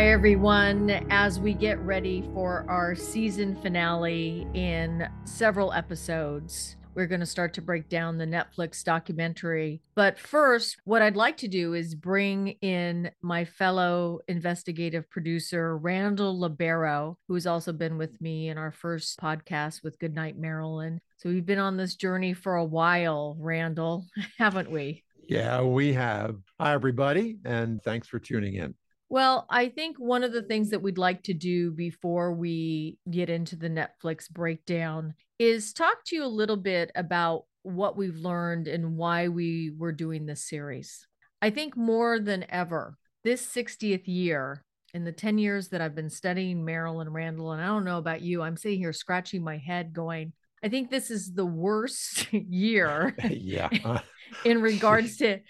Hi, everyone. As we get ready for our season finale in several episodes, we're going to start to break down the Netflix documentary. But first, what I'd like to do is bring in my fellow investigative producer, Randall Libero, who's also been with me in our first podcast with Goodnight Marilyn. So we've been on this journey for a while, Randall, haven't we? Yeah, we have. Hi, everybody, and thanks for tuning in. Well, I think one of the things that we'd like to do before we get into the Netflix breakdown is talk to you a little bit about what we've learned and why we were doing this series. I think more than ever, this 60th year, in the 10 years that I've been studying Marilyn Randall, and I don't know about you, I'm sitting here scratching my head going, I think this is the worst year. yeah. in regards to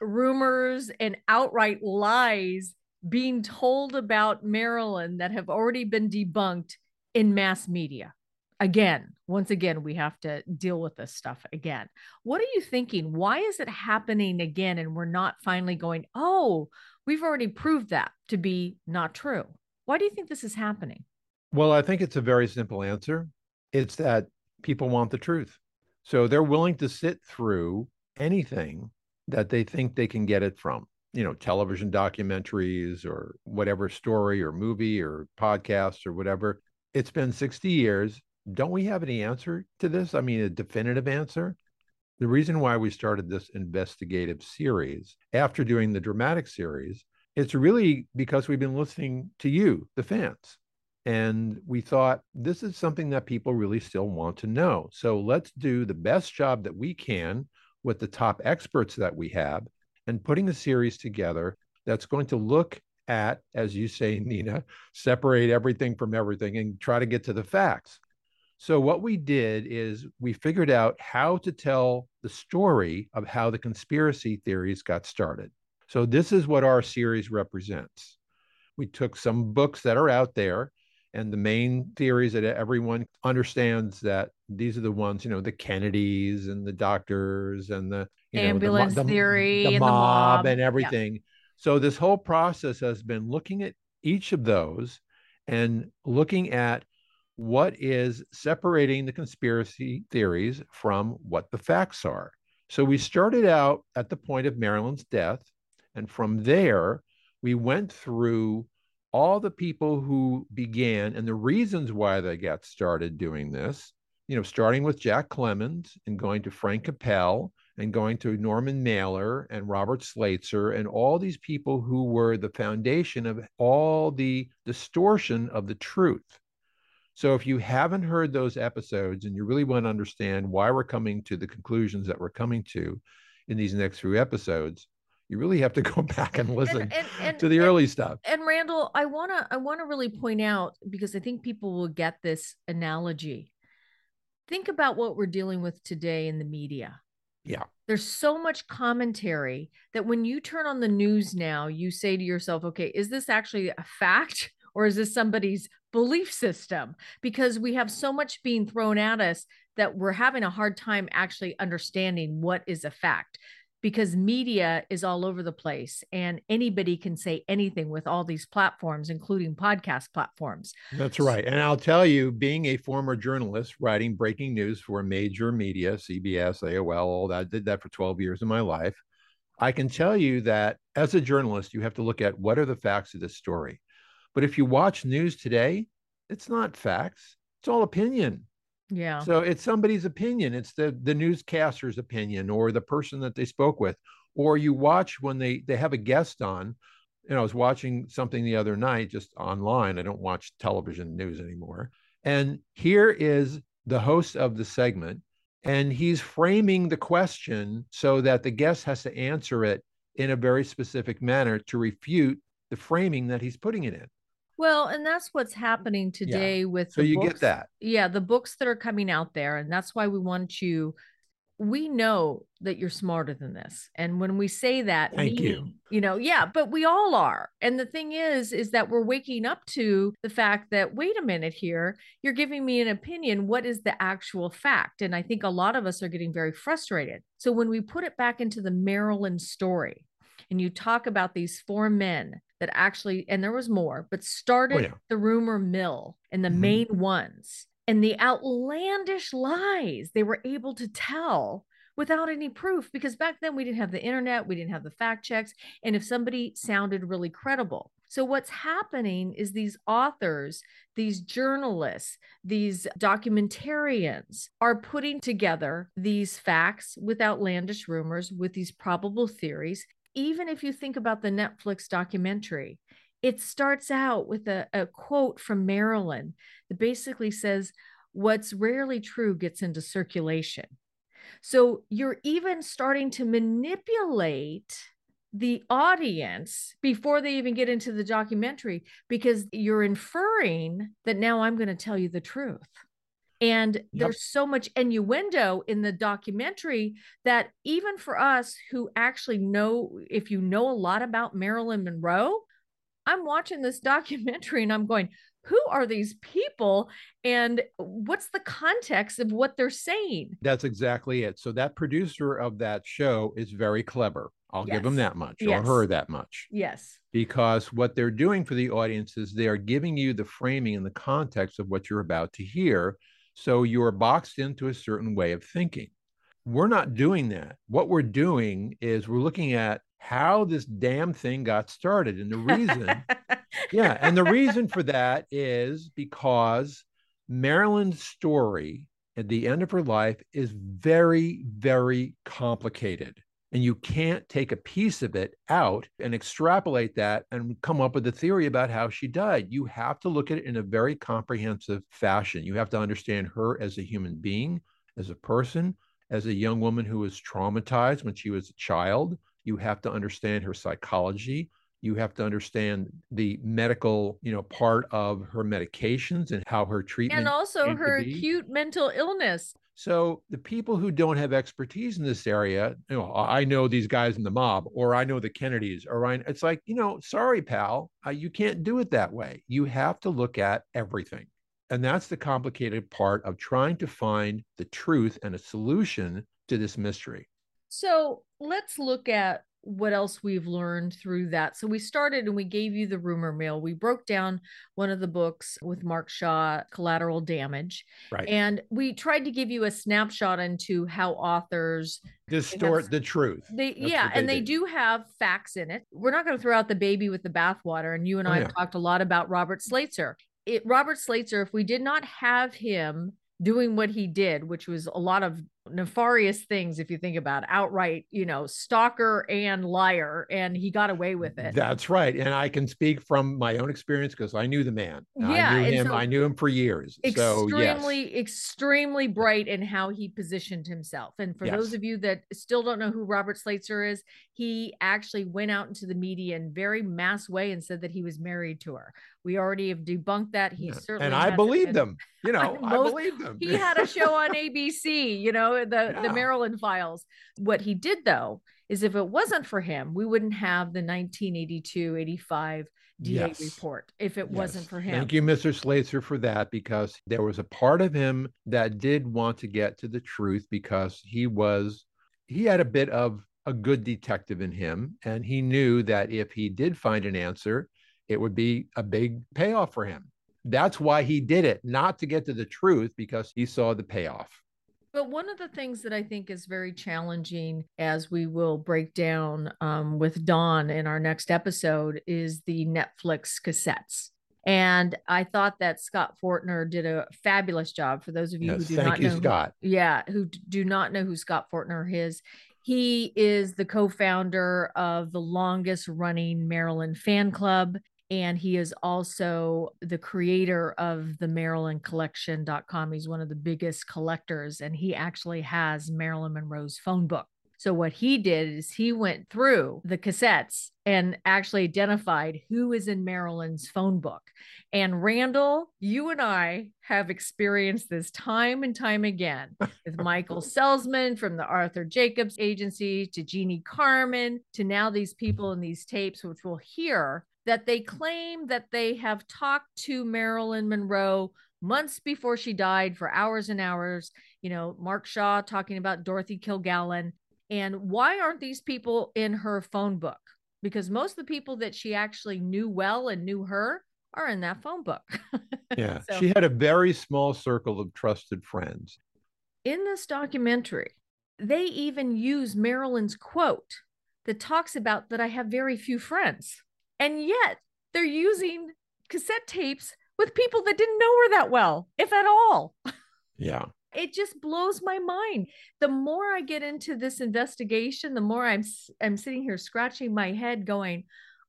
rumors and outright lies being told about Marilyn that have already been debunked in mass media. Again, once again, we have to deal with this stuff again. What are you thinking? Why is it happening again? And we're not finally going, oh, we've already proved that to be not true. Why do you think this is happening? Well, I think it's a very simple answer. It's that people want the truth. So they're willing to sit through anything that they think they can get it from you know television documentaries or whatever story or movie or podcast or whatever. It's been 60 years. Don't we have any answer to this? I mean a definitive answer? The reason why we started this investigative series after doing the dramatic series it's really because we've been listening to you the fans. And we thought this is something that people really still want to know. So let's do the best job that we can with the top experts that we have and putting a series together that's going to look at, as you say, Nina, separate everything from everything and try to get to the facts. So, what we did is we figured out how to tell the story of how the conspiracy theories got started. So, this is what our series represents. We took some books that are out there and the main theories that everyone understands that these are the ones, you know, the Kennedys and the doctors and the ambulance know, the, theory, the, and mob, the mob and everything. Yeah. So this whole process has been looking at each of those and looking at what is separating the conspiracy theories from what the facts are. So we started out at the point of Marilyn's death, and from there we went through all the people who began and the reasons why they got started doing this, you know, starting with Jack Clemmons and going to Frank Capell and going to Norman Mailer and Robert Slatzer and all these people who were the foundation of all the distortion of the truth. So if you haven't heard those episodes and you really want to understand why we're coming to the conclusions that we're coming to in these next few episodes, you really have to go back and listen and, and, and, to the early stuff. And Randall, I want to I want to really point out because I think people will get this analogy. Think about what we're dealing with today in the media. Yeah. There's so much commentary that when you turn on the news now, you say to yourself, okay, is this actually a fact or is this somebody's belief system? Because we have so much being thrown at us that we're having a hard time actually understanding what is a fact because media is all over the place and anybody can say anything with all these platforms including podcast platforms. That's right and i'll tell you being a former journalist writing breaking news for major media cbs aol all that I did that for 12 years of my life i can tell you that as a journalist you have to look at what are the facts of this story. But if you watch news today it's not facts it's all opinion yeah. So it's somebody's opinion. It's the the newscaster's opinion or the person that they spoke with. Or you watch when they they have a guest on. You know, I was watching something the other night just online. I don't watch television news anymore. And here is the host of the segment, and he's framing the question so that the guest has to answer it in a very specific manner to refute the framing that he's putting it in. Well, and that's what's happening today yeah. with so you books. get that. Yeah, the books that are coming out there. And that's why we want you. We know that you're smarter than this. And when we say that, thank meaning, you. You know, yeah, but we all are. And the thing is, is that we're waking up to the fact that, wait a minute here, you're giving me an opinion. What is the actual fact? And I think a lot of us are getting very frustrated. So when we put it back into the Marilyn story, and you talk about these four men that actually, and there was more, but started Oh, yeah. the rumor mill and the Mhm. main ones and the outlandish lies they were able to tell without any proof because back then we didn't have the internet, we didn't have the fact checks, and if somebody sounded really credible. So, what's happening is these authors, these journalists, these documentarians are putting together these facts with outlandish rumors, with these probable theories. Even if you think about the Netflix documentary, it starts out with a, a quote from Marilyn that basically says, What's rarely true gets into circulation. So you're even starting to manipulate the audience before they even get into the documentary because you're inferring that now I'm going to tell you the truth. And Yep. there's so much innuendo in the documentary that even for us who actually know, if you know a lot about Marilyn Monroe, I'm watching this documentary and I'm going, who are these people? And what's the context of what they're saying? That's exactly it. So that producer of that show is very clever. I'll give him Yes. that much Yes. or her that much. Yes. because what they're doing for the audience is they are giving you the framing and the context of what you're about to hear. So you're boxed into a certain way of thinking. We're not doing that. What we're doing is we're looking at how this damn thing got started. And the reason, yeah, and the reason for that is because Marilyn's story at the end of her life is very, very complicated. And you can't take a piece of it out and extrapolate that and come up with a theory about how she died. You have to look at it in a very comprehensive fashion. You have to understand her as a human being, as a person, as a young woman who was traumatized when she was a child. You have to understand her psychology you have to understand the medical you know part of her medications and how her treatment and also her acute mental illness. So the people who don't have expertise in this area you know i know these guys in the mob or i know the kennedys or I, it's like you know sorry pal uh, you can't do it that way. You have to look at everything. And that's the complicated part of trying to find the truth and a solution to this mystery. So let's look at what else we've learned through that. So we started and we gave you the rumor mill. We broke down one of the books with Mark Shaw, Collateral Damage. right And we tried to give you a snapshot into how authors distort the truth they That's yeah they and they do. do have facts in it we're not going to throw out the baby with the bathwater and you and Oh, i yeah. have talked a lot about robert slatzer it robert slatzer if we did not have him doing what he did which was a lot of nefarious things if you think about it. outright you know stalker and liar and he got away with it That's right. And I can speak from my own experience because I knew the man. Yeah, I knew him. so- I knew him for years. So yes. extremely extremely bright in how he positioned himself and for those of you that still don't know who robert slatzer is he actually went out into the media in very mass way and said that he was married to her we already have debunked that he Yeah. certainly and I believed been- You know, I believed him. he had a show on abc you know the the Yeah. marilyn files what he did though is if it wasn't for him we wouldn't have the 1982 85 da Yes. report if it wasn't for him Thank you, Mr. Slatzer, for that because there was a part of him that did want to get to the truth because he was, he had a bit of a good detective in him. And he knew that if he did find an answer, it would be a big payoff for him. That's why he did it, not to get to the truth because he saw the payoff. But one of the things that I think is very challenging, as we will break down um, with Don in our next episode, is the Netflix cassettes. And I thought that Scott Fortner did a fabulous job. For those of you Yes, who do not you, know, who- Scott. yeah, who do not know who Scott Fortner is, he is the co-founder of the longest running Marilyn fan club. And he is also the creator of the MarilynCollection.com. He's one of the biggest collectors, and he actually has Marilyn Monroe's phone book. So, what he did is he went through the cassettes and actually identified who is in Marilyn's phone book. And Randall, you and I have experienced this time and time again with Michael Selsman from the Arthur Jacobs Agency to Jeanne Carmen to now these people in these tapes, which we'll hear that they claim that they have talked to Marilyn Monroe months before she died for hours and hours. You know, Mark Shaw talking about Dorothy Kilgallen. And why aren't these people in her phone book? because most of the people that she actually knew well and knew her are in that phone book. Yeah. So- She had a very small circle of trusted friends. in this documentary, they even use Marilyn's quote that talks about that I have very few friends. And yet they're using cassette tapes with people that didn't know her that well, if at all. Yeah. It just blows my mind. The more I get into this investigation, the more I'm I'm sitting here scratching my head going,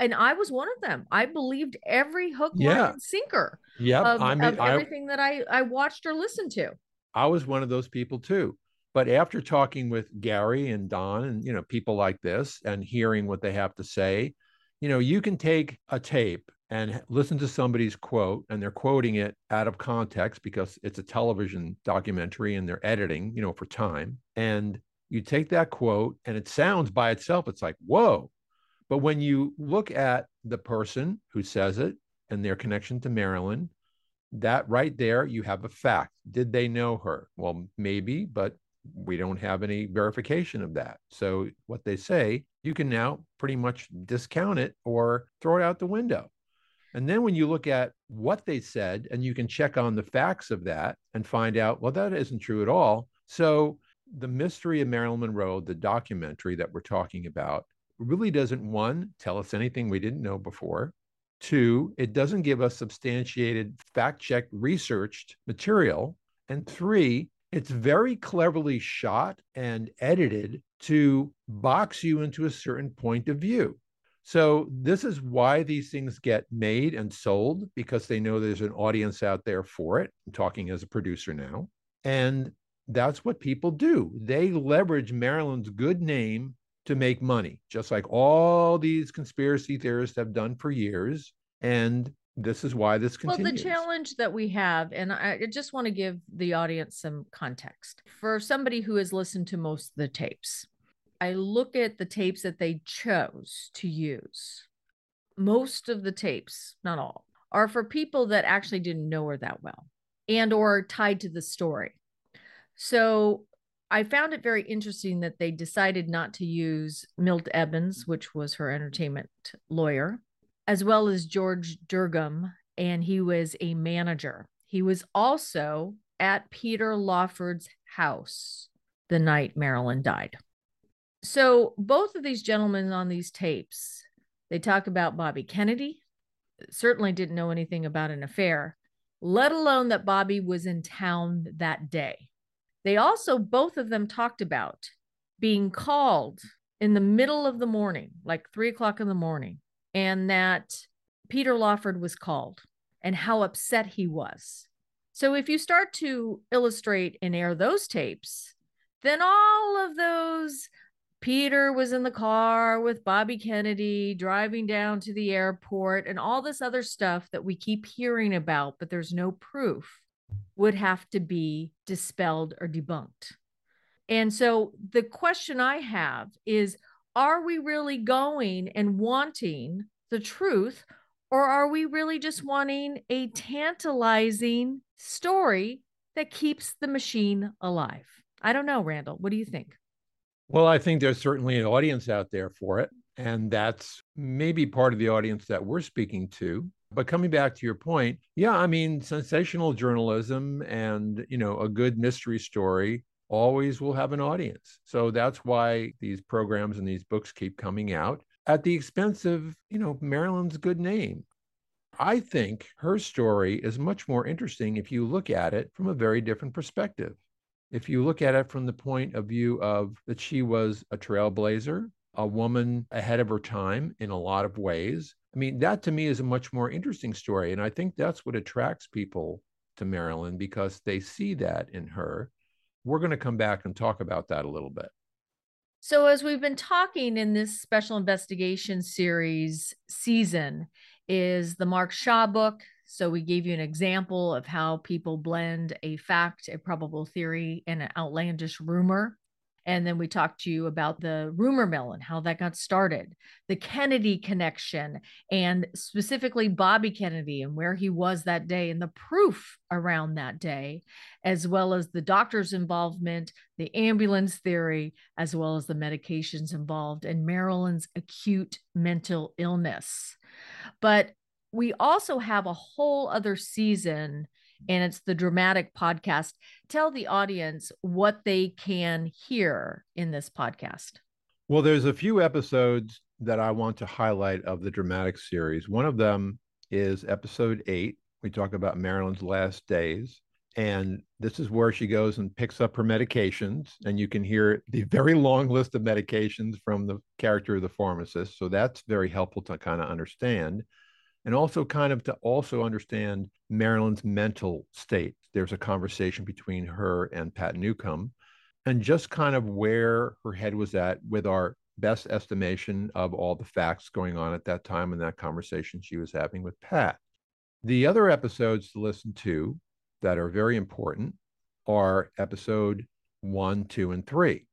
and I was one of them. I believed every hook, line, Yeah. and sinker Yep. of, I mean, of I, everything that I I watched or listened to. I was one of those people too. But after talking with Gary and Don and you know people like this and hearing what they have to say, you know, you can take a tape and listen to somebody's quote and they're quoting it out of context because it's a television documentary and they're editing, you know, for time. And you take that quote and it sounds by itself it's like, "Whoa." But when you look at the person who says it and their connection to Marilyn, that right there, you have a fact. Did they know her? Well, maybe, but we don't have any verification of that. So, what they say, you can now pretty much discount it or throw it out the window. And then when you look at what they said, and you can check on the facts of that and find out, well, that isn't true at all. So, the mystery of Marilyn Monroe, the documentary that we're talking about, really doesn't one tell us anything we didn't know before. Two, it doesn't give us substantiated, fact checked, researched material. And three, it's very cleverly shot and edited to box you into a certain point of view. So, this is why these things get made and sold because they know there's an audience out there for it. I'm talking as a producer now. And that's what people do. They leverage Marilyn's good name to make money, just like all these conspiracy theorists have done for years. And this is why this continues. Well, the challenge that we have, and I just want to give the audience some context for somebody who has listened to most of the tapes. I look at the tapes that they chose to use. Most of the tapes, not all, are for people that actually didn't know her that well and or tied to the story. So I found it very interesting that they decided not to use Milt Ebbins, which was her entertainment lawyer, as well as George Durgom, and he was a manager. He was also at Peter Lawford's house the night Marilyn died. So both of these gentlemen on these tapes, they talk about Bobby Kennedy. Certainly didn't know anything about an affair, let alone that Bobby was in town that day. They also, both of them talked about being called in the middle of the morning, like three o'clock in the morning, and that Peter Lawford was called and how upset he was. So if you start to illustrate and air those tapes, then all of those Peter was in the car with Bobby Kennedy driving down to the airport and all this other stuff that we keep hearing about, but there's no proof, would have to be dispelled or debunked. And so the question I have is are we really going and wanting the truth, or are we really just wanting a tantalizing story that keeps the machine alive? I don't know, Randall. What do you think? Well, I think there's certainly an audience out there for it. And that's maybe part of the audience that we're speaking to. But coming back to your point, yeah, I mean, sensational journalism and, you know, a good mystery story always will have an audience. So that's why these programs and these books keep coming out at the expense of, you know, Marilyn's good name. I think her story is much more interesting if you look at it from a very different perspective. If you look at it from the point of view of that she was a trailblazer, a woman ahead of her time in a lot of ways, I mean, that to me is a much more interesting story. And I think that's what attracts people to Marilyn because they see that in her. We're going to come back and talk about that a little bit. So, as we've been talking in this special investigation series season, is the Mark Shaw book. So, we gave you an example of how people blend a fact, a probable theory, and an outlandish rumor. And then we talked to you about the rumor mill and how that got started, the Kennedy connection, and specifically Bobby Kennedy and where he was that day and the proof around that day, as well as the doctor's involvement, the ambulance theory, as well as the medications involved, and Marilyn's acute mental illness. But we also have a whole other season and it's the dramatic podcast. Tell the audience what they can hear in this podcast. Well, there's a few episodes that I want to highlight of the dramatic series. One of them is episode eight. We talk about Marilyn's last days. And this is where she goes and picks up her medications. And you can hear the very long list of medications from the character of the pharmacist. So that's very helpful to kind of understand and also kind of to also understand Marilyn's mental state. There's a conversation between her and Pat Newcomb, and just kind of where her head was at with our best estimation of all the facts going on at that time in that conversation she was having with Pat. The other episodes to listen to that are very important are episode one, two, and three,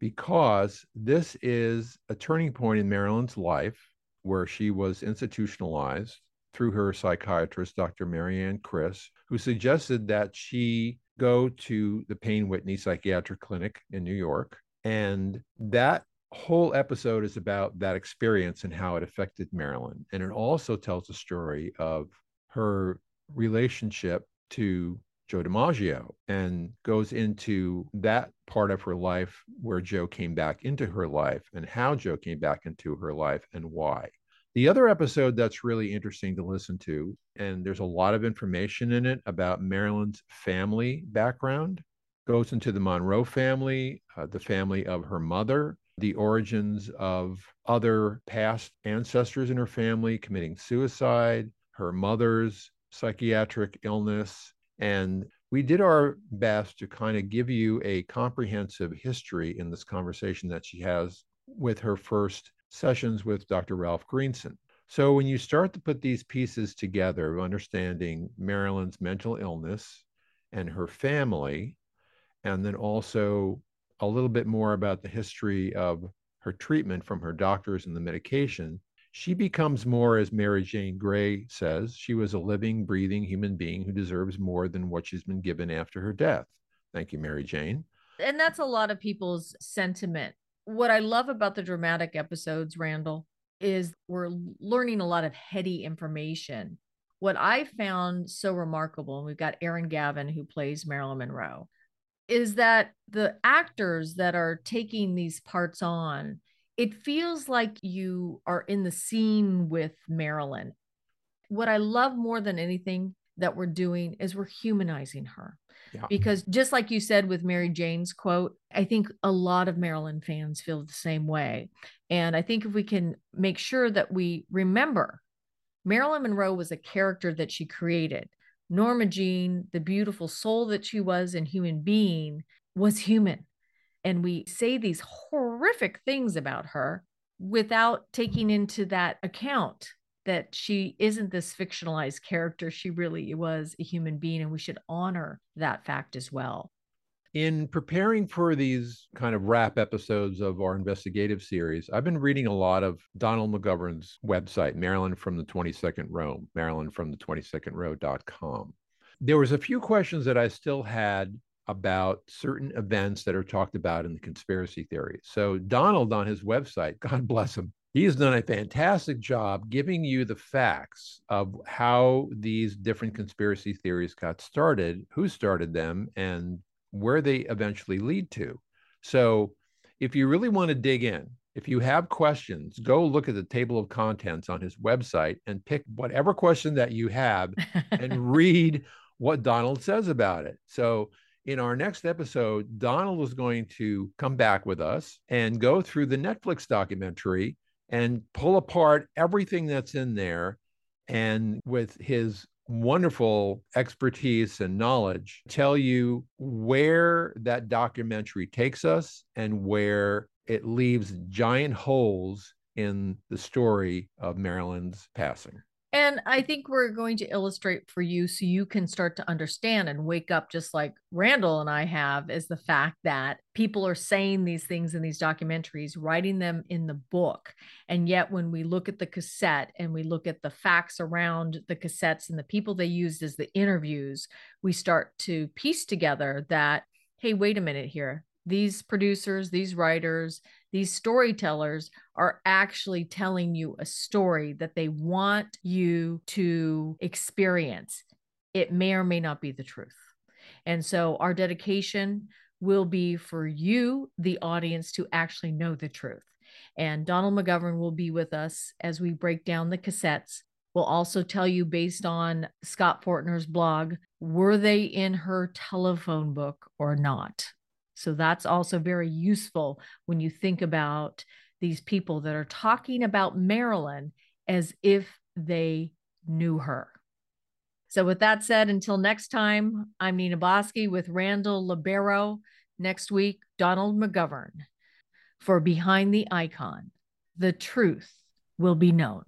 because this is a turning point in Marilyn's life where she was institutionalized through her psychiatrist, Dr. Marianne Kris, who suggested that she go to the Payne Whitney Psychiatric Clinic in New York. And that whole episode is about that experience and how it affected Marilyn. And it also tells the story of her relationship to Joe DiMaggio and goes into that part of her life where Joe came back into her life and how Joe came back into her life and why. The other episode that's really interesting to listen to, and there's a lot of information in it about Marilyn's family background, goes into the Monroe family, uh, the family of her mother, the origins of other past ancestors in her family committing suicide, her mother's psychiatric illness, and we did our best to kind of give you a comprehensive history in this conversation that she has with her first sessions with Dr. Ralph Greenson. So when you start to put these pieces together, of understanding Marilyn's mental illness and her family, and then also a little bit more about the history of her treatment from her doctors and the medication, she becomes more, as Mary Jane Gray says, she was a living, breathing human being who deserves more than what she's been given after her death. Thank you, Mary Jane. And that's a lot of people's sentiment. What I love about the dramatic episodes, Randall, is we're learning a lot of heady information. What I found so remarkable, and we've got Erin Gavin who plays Marilyn Monroe, is that the actors that are taking these parts on it feels like you are in the scene with Marilyn. What I love more than anything that we're doing is we're humanizing her. Yeah. Because just like you said with Mary Jane's quote, I think a lot of Marilyn fans feel the same way. And I think if we can make sure that we remember Marilyn Monroe was a character that she created. Norma Jean, the beautiful soul that she was and human being, was human and we say these horrific things about her without taking into that account that she isn't this fictionalized character. She really was a human being, and we should honor that fact as well. In preparing for these kind of wrap episodes of our investigative series, I've been reading a lot of Donald McGovern's website, Marilyn from the 22nd Row, Marilyn from the 22nd Row.com. There was a few questions that I still had about certain events that are talked about in the conspiracy theory. So, Donald on his website, God bless him, he has done a fantastic job giving you the facts of how these different conspiracy theories got started, who started them, and where they eventually lead to. So, if you really want to dig in, if you have questions, go look at the table of contents on his website and pick whatever question that you have and read what Donald says about it. So, in our next episode, Donald is going to come back with us and go through the Netflix documentary and pull apart everything that's in there. And with his wonderful expertise and knowledge, tell you where that documentary takes us and where it leaves giant holes in the story of Marilyn's passing. And I think we're going to illustrate for you so you can start to understand and wake up, just like Randall and I have, is the fact that people are saying these things in these documentaries, writing them in the book. And yet, when we look at the cassette and we look at the facts around the cassettes and the people they used as the interviews, we start to piece together that, hey, wait a minute here. These producers, these writers, these storytellers are actually telling you a story that they want you to experience. It may or may not be the truth. And so our dedication will be for you, the audience, to actually know the truth. And Donald McGovern will be with us as we break down the cassettes. We'll also tell you, based on Scott Fortner's blog, were they in her telephone book or not? So that's also very useful when you think about these people that are talking about Marilyn as if they knew her. So, with that said, until next time, I'm Nina Bosky with Randall Libero. Next week, Donald McGovern. For Behind the Icon, the truth will be known.